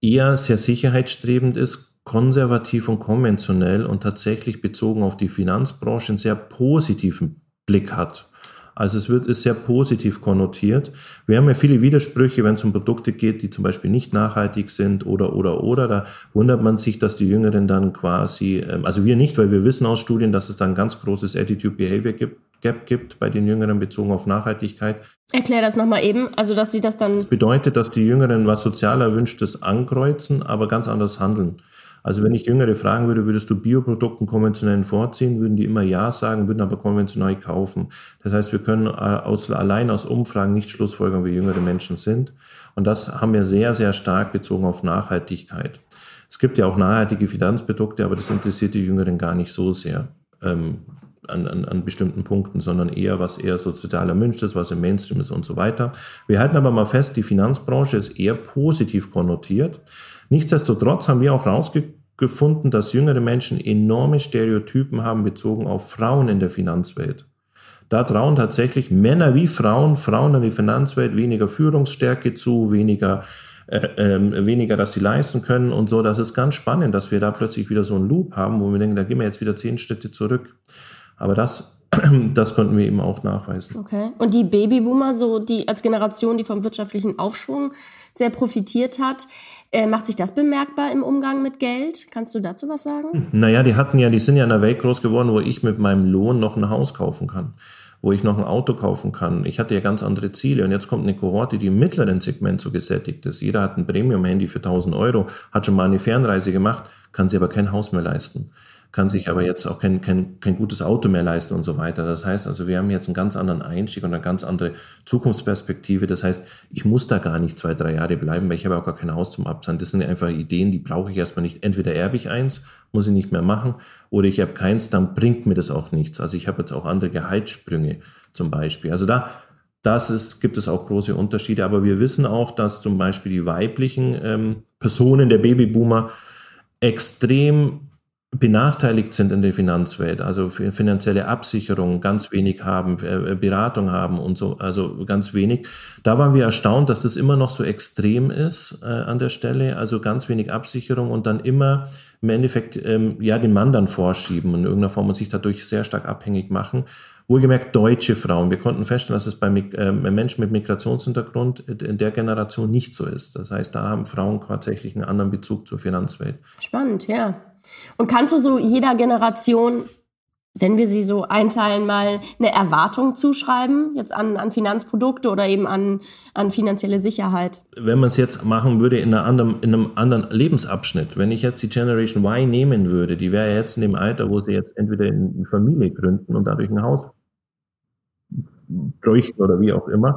eher sehr sicherheitsstrebend ist, konservativ und konventionell und tatsächlich bezogen auf die Finanzbranche einen sehr positiven Blick hat. Also es wird ist sehr positiv konnotiert. Wir haben ja viele Widersprüche, wenn es um Produkte geht, die zum Beispiel nicht nachhaltig sind oder oder oder. Da wundert man sich, dass die Jüngeren dann quasi, ähm, also wir nicht, weil wir wissen aus Studien, dass es dann ein ganz großes Attitude-Behavior Gap gibt bei den Jüngeren bezogen auf Nachhaltigkeit. Erklär das nochmal eben, also dass sie das dann. Das bedeutet, dass die Jüngeren was sozial Erwünschtes ankreuzen, aber ganz anders handeln. Also wenn ich Jüngere fragen würde, würdest du Bioprodukten konventionellen vorziehen, würden die immer Ja sagen, würden aber konventionell kaufen. Das heißt, wir können aus, allein aus Umfragen nicht schlussfolgern, wie jüngere Menschen sind. Und das haben wir sehr, sehr stark bezogen auf Nachhaltigkeit. Es gibt ja auch nachhaltige Finanzprodukte, aber das interessiert die Jüngeren gar nicht so sehr. Ähm, an, an, an bestimmten Punkten, sondern eher, was eher so sozial erwünscht ist, was im Mainstream ist und so weiter. Wir halten aber mal fest, die Finanzbranche ist eher positiv konnotiert. Nichtsdestotrotz haben wir auch herausgefunden, dass jüngere Menschen enorme Stereotypen haben bezogen auf Frauen in der Finanzwelt. Da trauen tatsächlich Männer wie Frauen, Frauen in die Finanzwelt weniger Führungsstärke zu, weniger, äh, äh, weniger, dass sie leisten können und so. Das ist ganz spannend, dass wir da plötzlich wieder so einen Loop haben, wo wir denken, da gehen wir jetzt wieder zehn Schritte zurück. Aber das, das konnten wir eben auch nachweisen. Okay. Und die Babyboomer, so die als Generation, die vom wirtschaftlichen Aufschwung sehr profitiert hat, äh, macht sich das bemerkbar im Umgang mit Geld? Kannst du dazu was sagen? Naja, die hatten ja, die sind ja in einer Welt groß geworden, wo ich mit meinem Lohn noch ein Haus kaufen kann, wo ich noch ein Auto kaufen kann. Ich hatte ja ganz andere Ziele und jetzt kommt eine Kohorte, die im mittleren Segment so gesättigt ist. Jeder hat ein Premium-Handy für 1000 Euro, hat schon mal eine Fernreise gemacht, kann sich aber kein Haus mehr leisten kann sich aber jetzt auch kein, kein, kein gutes Auto mehr leisten und so weiter. Das heißt also, wir haben jetzt einen ganz anderen Einstieg und eine ganz andere Zukunftsperspektive. Das heißt, ich muss da gar nicht zwei, drei Jahre bleiben, weil ich habe auch gar kein Haus zum Abzahlen. Das sind einfach Ideen, die brauche ich erstmal nicht. Entweder erbe ich eins, muss ich nicht mehr machen, oder ich habe keins, dann bringt mir das auch nichts. Also ich habe jetzt auch andere Gehaltssprünge zum Beispiel. Also da, das ist, gibt es auch große Unterschiede. Aber wir wissen auch, dass zum Beispiel die weiblichen ähm, Personen der Babyboomer extrem benachteiligt sind in der Finanzwelt, also finanzielle Absicherung ganz wenig haben, äh, Beratung haben und so, also ganz wenig. Da waren wir erstaunt, dass das immer noch so extrem ist äh, an der Stelle, also ganz wenig Absicherung und dann immer im Endeffekt ähm, ja den Mann dann vorschieben und in irgendeiner Form und sich dadurch sehr stark abhängig machen. Wohlgemerkt deutsche Frauen. Wir konnten feststellen, dass es bei äh, Menschen mit Migrationshintergrund in der Generation nicht so ist. Das heißt, da haben Frauen tatsächlich einen anderen Bezug zur Finanzwelt. Spannend, ja. Und kannst du so jeder Generation, wenn wir sie so einteilen, mal eine Erwartung zuschreiben, jetzt an, an Finanzprodukte oder eben an, an finanzielle Sicherheit? Wenn man es jetzt machen würde in, anderen, in einem anderen Lebensabschnitt, wenn ich jetzt die Generation Y nehmen würde, die wäre jetzt in dem Alter, wo sie jetzt entweder eine Familie gründen und dadurch ein Haus bräuchten oder wie auch immer.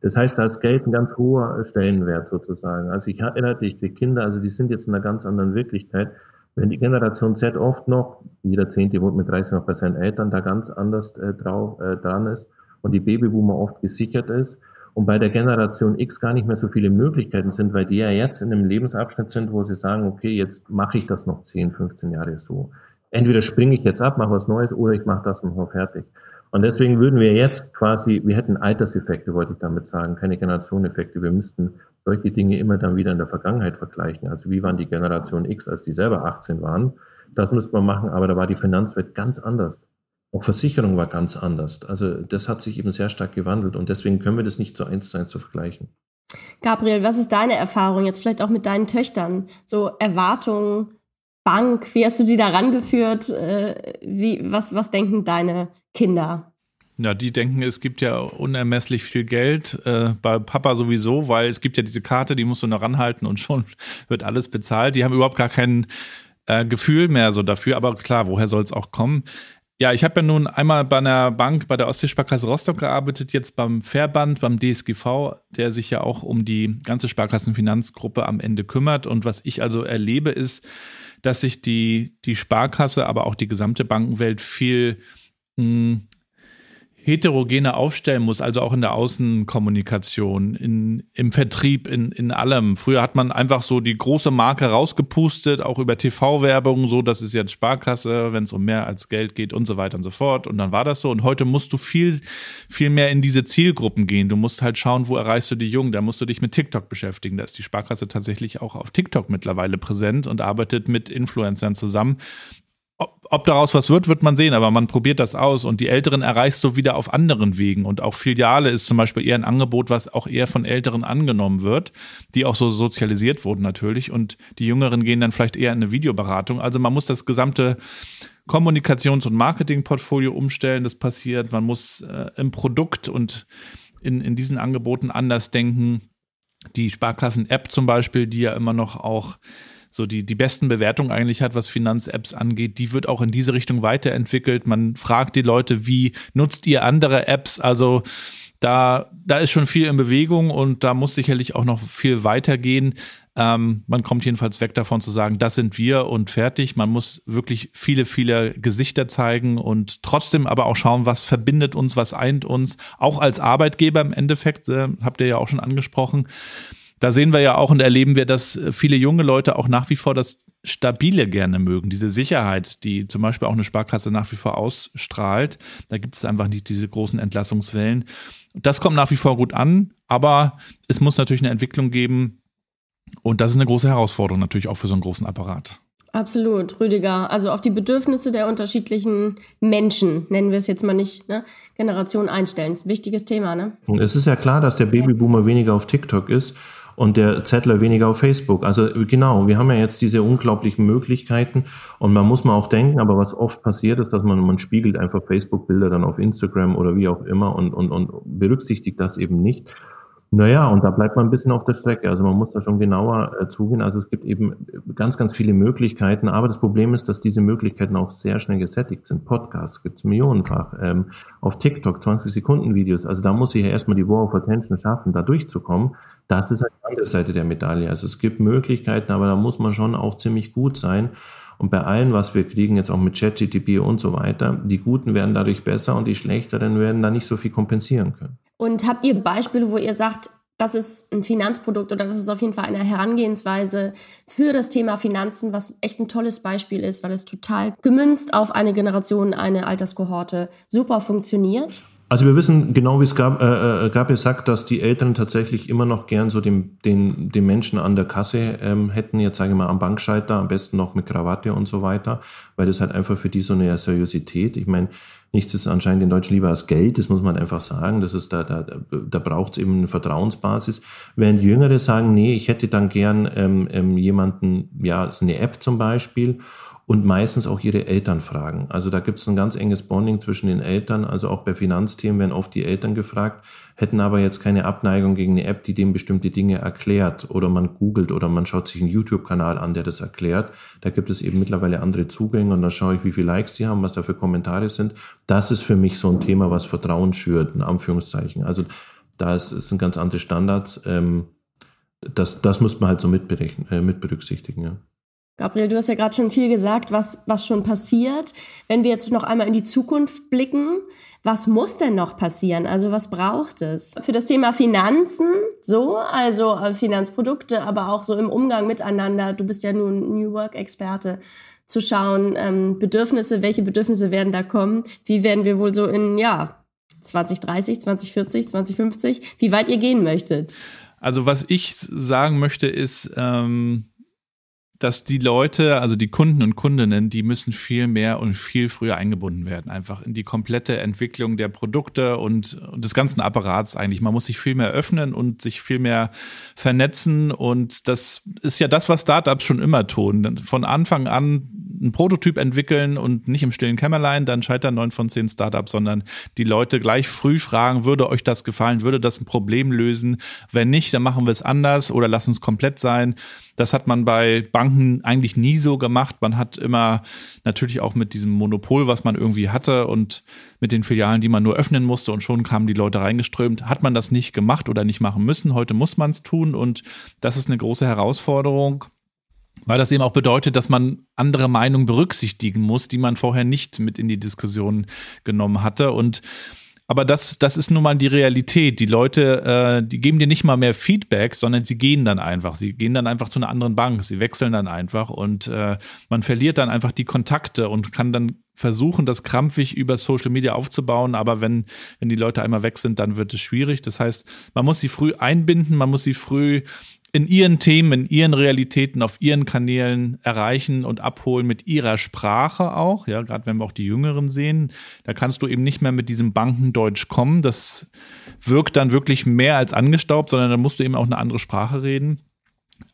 Das heißt, da ist Geld ein ganz hoher Stellenwert sozusagen. Also ich erinnere dich, die Kinder, also die sind jetzt in einer ganz anderen Wirklichkeit. Wenn die Generation Z oft noch, jeder Zehnte wohnt mit 30 noch bei seinen Eltern, da ganz anders äh, drauf, äh, dran ist und die Babyboomer oft gesichert ist und bei der Generation X gar nicht mehr so viele Möglichkeiten sind, weil die ja jetzt in einem Lebensabschnitt sind, wo sie sagen, okay, jetzt mache ich das noch 10, 15 Jahre so. Entweder springe ich jetzt ab, mache was Neues oder ich mache das noch fertig. Und deswegen würden wir jetzt quasi, wir hätten Alterseffekte, wollte ich damit sagen, keine Generationeneffekte. Wir müssten solche Dinge immer dann wieder in der Vergangenheit vergleichen. Also wie waren die Generation X, als die selber 18 waren? Das müsste man machen, aber da war die Finanzwelt ganz anders. Auch Versicherung war ganz anders. Also das hat sich eben sehr stark gewandelt und deswegen können wir das nicht so eins zu eins zu vergleichen. Gabriel, was ist deine Erfahrung jetzt vielleicht auch mit deinen Töchtern? So Erwartungen, Bank, wie hast du die da rangeführt? Äh, wie, was, was denken deine Kinder? Ja, die denken, es gibt ja unermesslich viel Geld äh, bei Papa sowieso, weil es gibt ja diese Karte, die musst du noch ranhalten und schon wird alles bezahlt. Die haben überhaupt gar kein äh, Gefühl mehr so dafür, aber klar, woher soll es auch kommen? Ja, ich habe ja nun einmal bei einer Bank bei der Ostseesparkasse Rostock gearbeitet, jetzt beim Verband, beim DSGV, der sich ja auch um die ganze Sparkassenfinanzgruppe am Ende kümmert. Und was ich also erlebe, ist, dass sich die, die Sparkasse, aber auch die gesamte Bankenwelt viel mh, hm, heterogener aufstellen muss, also auch in der Außenkommunikation, in, im Vertrieb, in, in allem. Früher hat man einfach so die große Marke rausgepustet, auch über TV-Werbung, so, das ist jetzt Sparkasse, wenn es um mehr als Geld geht und so weiter und so fort. Und dann war das so. Und heute musst du viel, viel mehr in diese Zielgruppen gehen. Du musst halt schauen, wo erreichst du die Jungen. Da musst du dich mit TikTok beschäftigen. Da ist die Sparkasse tatsächlich auch auf TikTok mittlerweile präsent und arbeitet mit Influencern zusammen. Ob, daraus was wird, wird man sehen, aber man probiert das aus und die Älteren erreichst du wieder auf anderen Wegen und auch Filiale ist zum Beispiel eher ein Angebot, was auch eher von Älteren angenommen wird, die auch so sozialisiert wurden natürlich und die Jüngeren gehen dann vielleicht eher in eine Videoberatung. Also man muss das gesamte Kommunikations- und Marketingportfolio umstellen, das passiert. Man muss äh, im Produkt und in, in diesen Angeboten anders denken. Die Sparkassen-App zum Beispiel, die ja immer noch auch so die, die besten Bewertungen eigentlich hat, was Finanz-Apps angeht, die wird auch in diese Richtung weiterentwickelt. Man fragt die Leute, wie nutzt ihr andere Apps? Also da, da ist schon viel in Bewegung und da muss sicherlich auch noch viel weitergehen. Ähm, man kommt jedenfalls weg davon zu sagen, das sind wir und fertig. Man muss wirklich viele, viele Gesichter zeigen und trotzdem aber auch schauen, was verbindet uns, was eint uns, auch als Arbeitgeber im Endeffekt, äh, habt ihr ja auch schon angesprochen da sehen wir ja auch und erleben wir, dass viele junge Leute auch nach wie vor das Stabile gerne mögen, diese Sicherheit, die zum Beispiel auch eine Sparkasse nach wie vor ausstrahlt. Da gibt es einfach nicht diese großen Entlassungswellen. Das kommt nach wie vor gut an, aber es muss natürlich eine Entwicklung geben und das ist eine große Herausforderung natürlich auch für so einen großen Apparat. Absolut, Rüdiger. Also auf die Bedürfnisse der unterschiedlichen Menschen, nennen wir es jetzt mal nicht, ne? Generation einstellen. Wichtiges Thema, ne? Und es ist ja klar, dass der Babyboomer weniger auf TikTok ist und der Zettler weniger auf Facebook. Also genau, wir haben ja jetzt diese unglaublichen Möglichkeiten und man muss mal auch denken, aber was oft passiert ist, dass man, man spiegelt einfach Facebook-Bilder dann auf Instagram oder wie auch immer und, und, und berücksichtigt das eben nicht. Naja, und da bleibt man ein bisschen auf der Strecke. Also man muss da schon genauer äh, zugehen. Also es gibt eben ganz, ganz viele Möglichkeiten. Aber das Problem ist, dass diese Möglichkeiten auch sehr schnell gesättigt sind. Podcasts gibt es millionenfach. Ähm, auf TikTok 20 Sekunden Videos. Also da muss ich ja erstmal die War of Attention schaffen, da durchzukommen. Das ist halt die andere Seite der Medaille. Also es gibt Möglichkeiten, aber da muss man schon auch ziemlich gut sein. Und bei allen, was wir kriegen, jetzt auch mit ChatGTP und so weiter, die Guten werden dadurch besser und die Schlechteren werden da nicht so viel kompensieren können. Und habt ihr Beispiele, wo ihr sagt, das ist ein Finanzprodukt oder das ist auf jeden Fall eine Herangehensweise für das Thema Finanzen, was echt ein tolles Beispiel ist, weil es total gemünzt auf eine Generation, eine Alterskohorte super funktioniert? Also wir wissen genau, wie es gab, äh, äh, Gabi sagt, dass die Eltern tatsächlich immer noch gern so den, den, den Menschen an der Kasse ähm, hätten, jetzt sage ich mal am Bankschalter, am besten noch mit Krawatte und so weiter, weil das halt einfach für die so eine Seriosität, ich meine, nichts ist anscheinend in Deutschland lieber als Geld, das muss man einfach sagen, das ist da, da, da braucht es eben eine Vertrauensbasis, während Jüngere sagen, nee, ich hätte dann gern ähm, ähm, jemanden, ja, eine App zum Beispiel und meistens auch ihre Eltern fragen. Also da gibt es ein ganz enges Bonding zwischen den Eltern. Also auch bei Finanzthemen werden oft die Eltern gefragt, hätten aber jetzt keine Abneigung gegen eine App, die dem bestimmte Dinge erklärt. Oder man googelt oder man schaut sich einen YouTube-Kanal an, der das erklärt. Da gibt es eben mittlerweile andere Zugänge und dann schaue ich, wie viele Likes die haben, was da für Kommentare sind. Das ist für mich so ein Thema, was Vertrauen schürt, in Anführungszeichen. Also da ist, sind ganz andere Standards. Ähm, das, das muss man halt so äh, mit berücksichtigen. Ja. Gabriel, du hast ja gerade schon viel gesagt, was, was schon passiert. Wenn wir jetzt noch einmal in die Zukunft blicken, was muss denn noch passieren? Also was braucht es? Für das Thema Finanzen, so, also äh, Finanzprodukte, aber auch so im Umgang miteinander. Du bist ja nun New Work-Experte zu schauen, ähm, Bedürfnisse, welche Bedürfnisse werden da kommen? Wie werden wir wohl so in, ja, 2030, 2040, 2050, wie weit ihr gehen möchtet? Also was ich sagen möchte ist, ähm dass die Leute, also die Kunden und Kundinnen, die müssen viel mehr und viel früher eingebunden werden, einfach in die komplette Entwicklung der Produkte und, und des ganzen Apparats eigentlich. Man muss sich viel mehr öffnen und sich viel mehr vernetzen und das ist ja das, was Startups schon immer tun. Von Anfang an einen Prototyp entwickeln und nicht im stillen Kämmerlein, dann scheitern neun von zehn Startups, sondern die Leute gleich früh fragen, würde euch das gefallen, würde das ein Problem lösen? Wenn nicht, dann machen wir es anders oder lassen es komplett sein. Das hat man bei Banken eigentlich nie so gemacht. Man hat immer natürlich auch mit diesem Monopol, was man irgendwie hatte und mit den Filialen, die man nur öffnen musste und schon kamen die Leute reingeströmt, hat man das nicht gemacht oder nicht machen müssen. Heute muss man es tun und das ist eine große Herausforderung. Weil das eben auch bedeutet, dass man andere Meinungen berücksichtigen muss, die man vorher nicht mit in die Diskussion genommen hatte. Und aber das, das ist nun mal die Realität. Die Leute, äh, die geben dir nicht mal mehr Feedback, sondern sie gehen dann einfach. Sie gehen dann einfach zu einer anderen Bank. Sie wechseln dann einfach und äh, man verliert dann einfach die Kontakte und kann dann versuchen, das krampfig über Social Media aufzubauen. Aber wenn, wenn die Leute einmal weg sind, dann wird es schwierig. Das heißt, man muss sie früh einbinden, man muss sie früh in ihren Themen, in ihren Realitäten, auf ihren Kanälen erreichen und abholen mit ihrer Sprache auch. Ja, gerade wenn wir auch die Jüngeren sehen, da kannst du eben nicht mehr mit diesem Bankendeutsch kommen. Das wirkt dann wirklich mehr als angestaubt, sondern da musst du eben auch eine andere Sprache reden.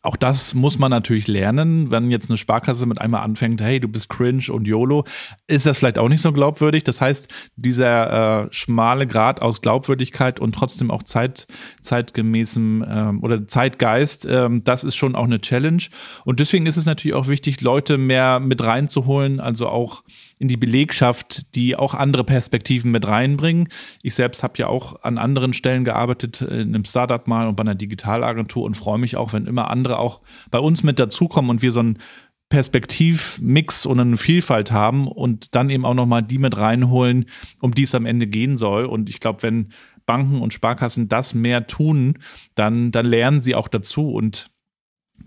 Auch das muss man natürlich lernen. Wenn jetzt eine Sparkasse mit einmal anfängt, hey, du bist cringe und YOLO, ist das vielleicht auch nicht so glaubwürdig. Das heißt, dieser äh, schmale Grad aus Glaubwürdigkeit und trotzdem auch Zeit, zeitgemäßem ähm, oder Zeitgeist, ähm, das ist schon auch eine Challenge. Und deswegen ist es natürlich auch wichtig, Leute mehr mit reinzuholen, also auch in die Belegschaft, die auch andere Perspektiven mit reinbringen. Ich selbst habe ja auch an anderen Stellen gearbeitet, in einem Startup mal und bei einer Digitalagentur und freue mich auch, wenn immer andere auch bei uns mit dazukommen und wir so einen Perspektivmix und eine Vielfalt haben und dann eben auch nochmal die mit reinholen, um die es am Ende gehen soll. Und ich glaube, wenn Banken und Sparkassen das mehr tun, dann, dann lernen sie auch dazu und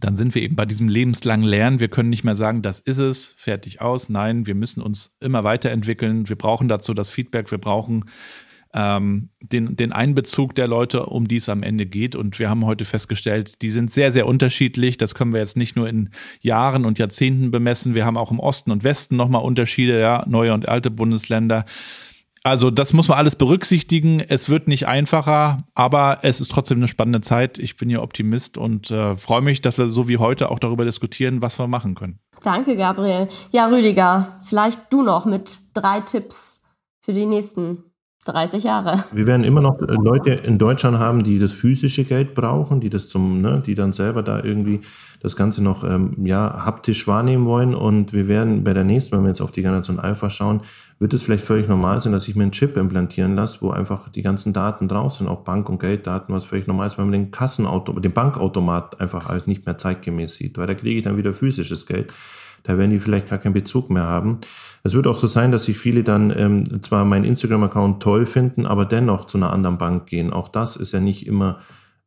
dann sind wir eben bei diesem lebenslangen Lernen. Wir können nicht mehr sagen, das ist es, fertig aus. Nein, wir müssen uns immer weiterentwickeln. Wir brauchen dazu das Feedback. Wir brauchen ähm, den, den Einbezug der Leute, um die es am Ende geht. Und wir haben heute festgestellt, die sind sehr, sehr unterschiedlich. Das können wir jetzt nicht nur in Jahren und Jahrzehnten bemessen. Wir haben auch im Osten und Westen nochmal Unterschiede, ja, neue und alte Bundesländer. Also das muss man alles berücksichtigen. Es wird nicht einfacher, aber es ist trotzdem eine spannende Zeit. Ich bin ja Optimist und äh, freue mich, dass wir so wie heute auch darüber diskutieren, was wir machen können. Danke, Gabriel. Ja, Rüdiger, vielleicht du noch mit drei Tipps für die nächsten 30 Jahre. Wir werden immer noch äh, Leute in Deutschland haben, die das physische Geld brauchen, die das zum, ne, die dann selber da irgendwie das Ganze noch ähm, ja, haptisch wahrnehmen wollen. Und wir werden bei der nächsten, wenn wir jetzt auf die Generation Alpha schauen, wird es vielleicht völlig normal sein, dass ich mir einen Chip implantieren lasse, wo einfach die ganzen Daten drauf sind, auch Bank- und Gelddaten, was völlig normal ist, weil man den Kassenauto, den Bankautomat einfach als nicht mehr zeitgemäß sieht, weil da kriege ich dann wieder physisches Geld. Da werden die vielleicht gar keinen Bezug mehr haben. Es wird auch so sein, dass sich viele dann ähm, zwar meinen Instagram-Account toll finden, aber dennoch zu einer anderen Bank gehen. Auch das ist ja nicht immer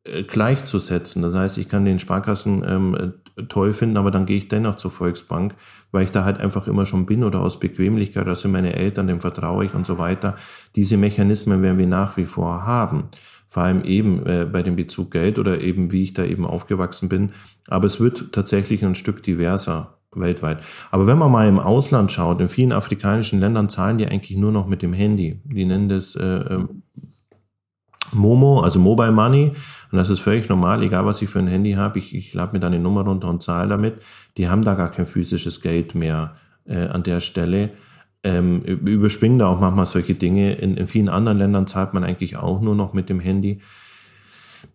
äh, gleichzusetzen. Das heißt, ich kann den Sparkassen ähm, äh, toll finden, aber dann gehe ich dennoch zur Volksbank, weil ich da halt einfach immer schon bin oder aus Bequemlichkeit, das sind meine Eltern, dem vertraue ich und so weiter. Diese Mechanismen werden wir nach wie vor haben. Vor allem eben äh, bei dem Bezug Geld oder eben wie ich da eben aufgewachsen bin. Aber es wird tatsächlich ein Stück diverser weltweit. Aber wenn man mal im Ausland schaut, in vielen afrikanischen Ländern zahlen die eigentlich nur noch mit dem Handy. Die nennen das äh, ähm, Momo, also Mobile Money. Und das ist völlig normal, egal was ich für ein Handy habe. Ich, ich lade mir dann eine Nummer runter und zahle damit. Die haben da gar kein physisches Geld mehr äh, an der Stelle. Ähm, überspringen da auch manchmal solche Dinge. In, in vielen anderen Ländern zahlt man eigentlich auch nur noch mit dem Handy.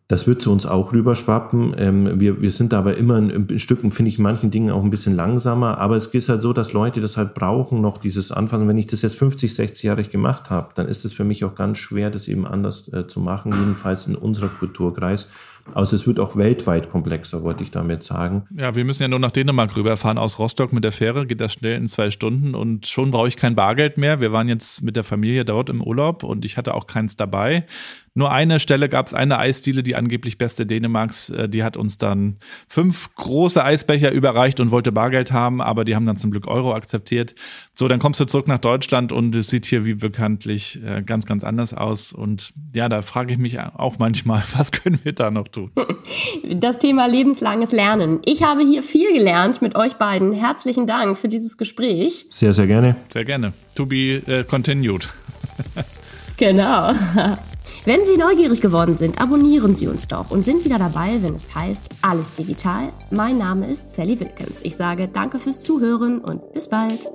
Das wird zu uns auch rüberschwappen. Ähm, wir, wir sind aber immer ein, ein Stück, finde ich, manchen Dingen auch ein bisschen langsamer. Aber es ist halt so, dass Leute das halt brauchen, noch dieses Anfangen. Wenn ich das jetzt 50, 60 Jahre gemacht habe, dann ist es für mich auch ganz schwer, das eben anders äh, zu machen, jedenfalls in unserer Kulturkreis. Also es wird auch weltweit komplexer, wollte ich damit sagen. Ja, wir müssen ja nur nach Dänemark rüberfahren aus Rostock mit der Fähre, geht das schnell in zwei Stunden und schon brauche ich kein Bargeld mehr. Wir waren jetzt mit der Familie dort im Urlaub und ich hatte auch keins dabei. Nur eine Stelle gab es eine Eisdiele, die angeblich beste Dänemarks, äh, die hat uns dann fünf große Eisbecher überreicht und wollte Bargeld haben, aber die haben dann zum Glück Euro akzeptiert. So, dann kommst du zurück nach Deutschland und es sieht hier wie bekanntlich äh, ganz, ganz anders aus. Und ja, da frage ich mich auch manchmal, was können wir da noch tun? Das Thema lebenslanges Lernen. Ich habe hier viel gelernt mit euch beiden. Herzlichen Dank für dieses Gespräch. Sehr, sehr gerne. Sehr gerne. To be uh, continued. genau. Wenn Sie neugierig geworden sind, abonnieren Sie uns doch und sind wieder dabei, wenn es heißt Alles Digital. Mein Name ist Sally Wilkins. Ich sage danke fürs Zuhören und bis bald.